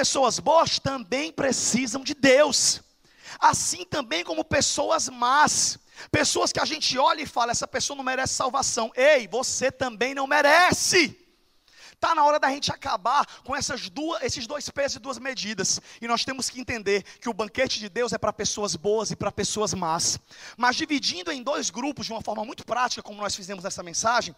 pessoas boas também precisam de Deus. Assim também como pessoas más. Pessoas que a gente olha e fala, essa pessoa não merece salvação. Ei, você também não merece. Está na hora da gente acabar com essas duas, esses dois pesos e duas medidas. E nós temos que entender que o banquete de Deus é para pessoas boas e para pessoas más. Mas dividindo em dois grupos de uma forma muito prática, como nós fizemos nessa mensagem,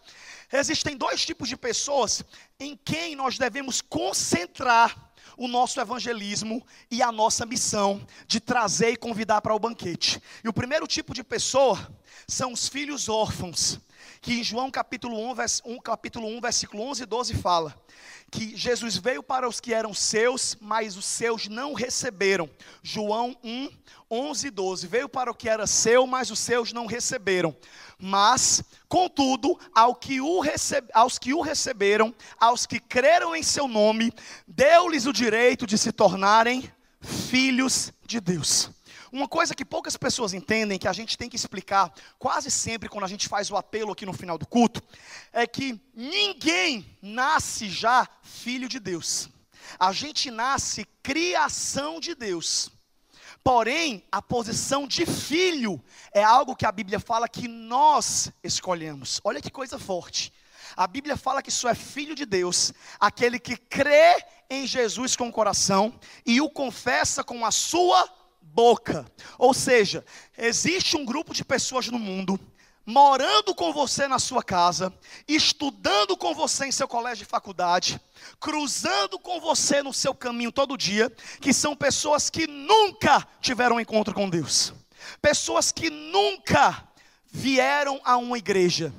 existem dois tipos de pessoas em quem nós devemos concentrar o nosso evangelismo e a nossa missão de trazer e convidar para o banquete. E o primeiro tipo de pessoa são os filhos órfãos que em João capítulo 1, vers, 1, capítulo 1, versículo 11 e 12 fala que Jesus veio para os que eram seus, mas os seus não receberam. João 1, 11 e 12. Veio para o que era seu, mas os seus não receberam. Mas, contudo, ao que o aos que o receberam, aos que creram em seu nome, deu-lhes o direito de se tornarem filhos de Deus. Uma coisa que poucas pessoas entendem, que a gente tem que explicar quase sempre quando a gente faz o apelo aqui no final do culto, é que ninguém nasce já filho de Deus. A gente nasce criação de Deus. Porém, a posição de filho é algo que a Bíblia fala que nós escolhemos. Olha que coisa forte. A Bíblia fala que só é filho de Deus aquele que crê em Jesus com o coração e o confessa com a sua boca. Ou seja, existe um grupo de pessoas no mundo morando com você na sua casa, estudando com você em seu colégio e faculdade, cruzando com você no seu caminho todo dia, que são pessoas que nunca tiveram um encontro com Deus. Pessoas que nunca vieram a uma igreja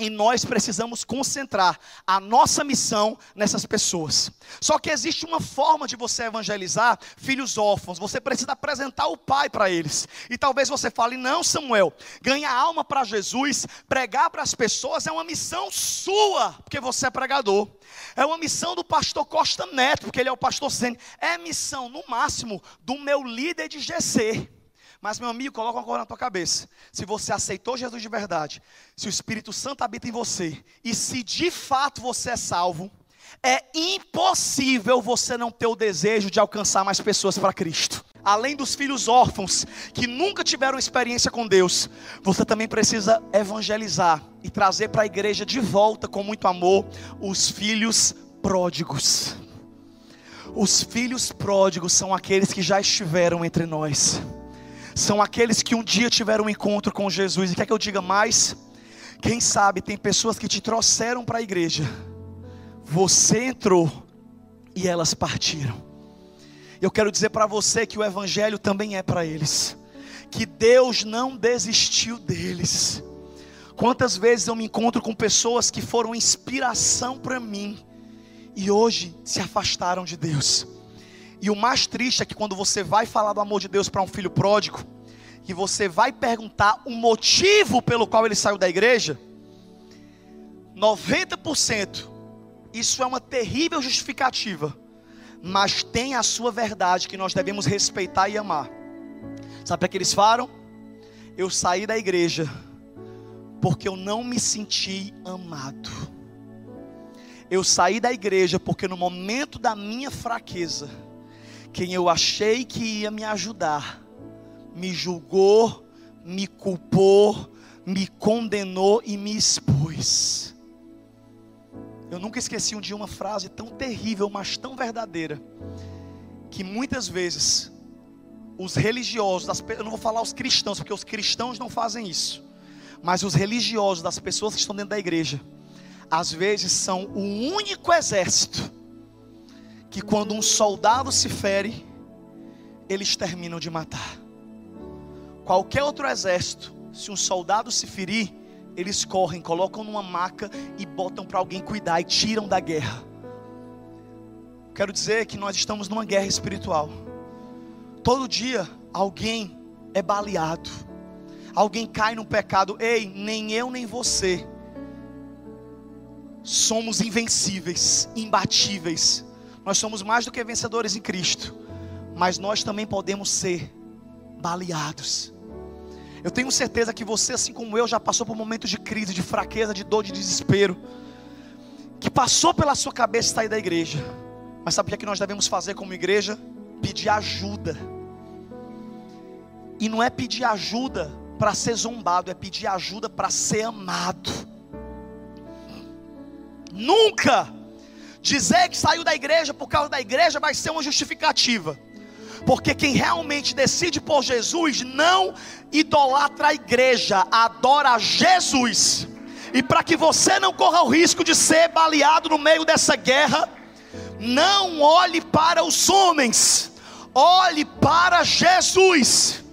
e nós precisamos concentrar a nossa missão nessas pessoas. Só que existe uma forma de você evangelizar filhos órfãos. Você precisa apresentar o pai para eles. E talvez você fale: "Não, Samuel, ganhar alma para Jesus, pregar para as pessoas é uma missão sua, porque você é pregador. É uma missão do pastor Costa Neto, porque ele é o pastor Sene. É missão no máximo do meu líder de GC. Mas, meu amigo, coloca uma coisa na tua cabeça. Se você aceitou Jesus de verdade, se o Espírito Santo habita em você, e se de fato você é salvo, é impossível você não ter o desejo de alcançar mais pessoas para Cristo. Além dos filhos órfãos que nunca tiveram experiência com Deus, você também precisa evangelizar e trazer para a igreja de volta com muito amor os filhos pródigos. Os filhos pródigos são aqueles que já estiveram entre nós são aqueles que um dia tiveram um encontro com Jesus. E quer que eu diga mais? Quem sabe tem pessoas que te trouxeram para a igreja, você entrou e elas partiram. Eu quero dizer para você que o Evangelho também é para eles, que Deus não desistiu deles. Quantas vezes eu me encontro com pessoas que foram inspiração para mim e hoje se afastaram de Deus. E o mais triste é que quando você vai falar do amor de Deus para um filho pródigo, e você vai perguntar o motivo pelo qual ele saiu da igreja, 90% isso é uma terrível justificativa, mas tem a sua verdade que nós devemos respeitar e amar. Sabe o que eles falam? Eu saí da igreja porque eu não me senti amado. Eu saí da igreja porque no momento da minha fraqueza, quem eu achei que ia me ajudar, me julgou, me culpou, me condenou e me expôs. Eu nunca esqueci um dia uma frase tão terrível, mas tão verdadeira, que muitas vezes os religiosos, eu não vou falar os cristãos, porque os cristãos não fazem isso, mas os religiosos das pessoas que estão dentro da igreja, às vezes são o único exército que quando um soldado se fere, eles terminam de matar. Qualquer outro exército, se um soldado se ferir, eles correm, colocam numa maca e botam para alguém cuidar e tiram da guerra. Quero dizer que nós estamos numa guerra espiritual. Todo dia alguém é baleado, alguém cai no pecado. Ei, nem eu nem você somos invencíveis, imbatíveis. Nós somos mais do que vencedores em Cristo, mas nós também podemos ser baleados. Eu tenho certeza que você, assim como eu, já passou por momentos de crise, de fraqueza, de dor, de desespero, que passou pela sua cabeça sair da igreja, Mas sabe o que, é nós devemos fazer como igreja? Pedir ajuda. E não é pedir ajuda para ser zombado, é pedir ajuda para ser amado. Nunca dizer que saiu da igreja por causa da igreja vai ser uma justificativa. Porque quem realmente decide por Jesus não idolatra a igreja, adora Jesus. E para que você não corra o risco de ser baleado no meio dessa guerra, não olhe para os homens, olhe para Jesus.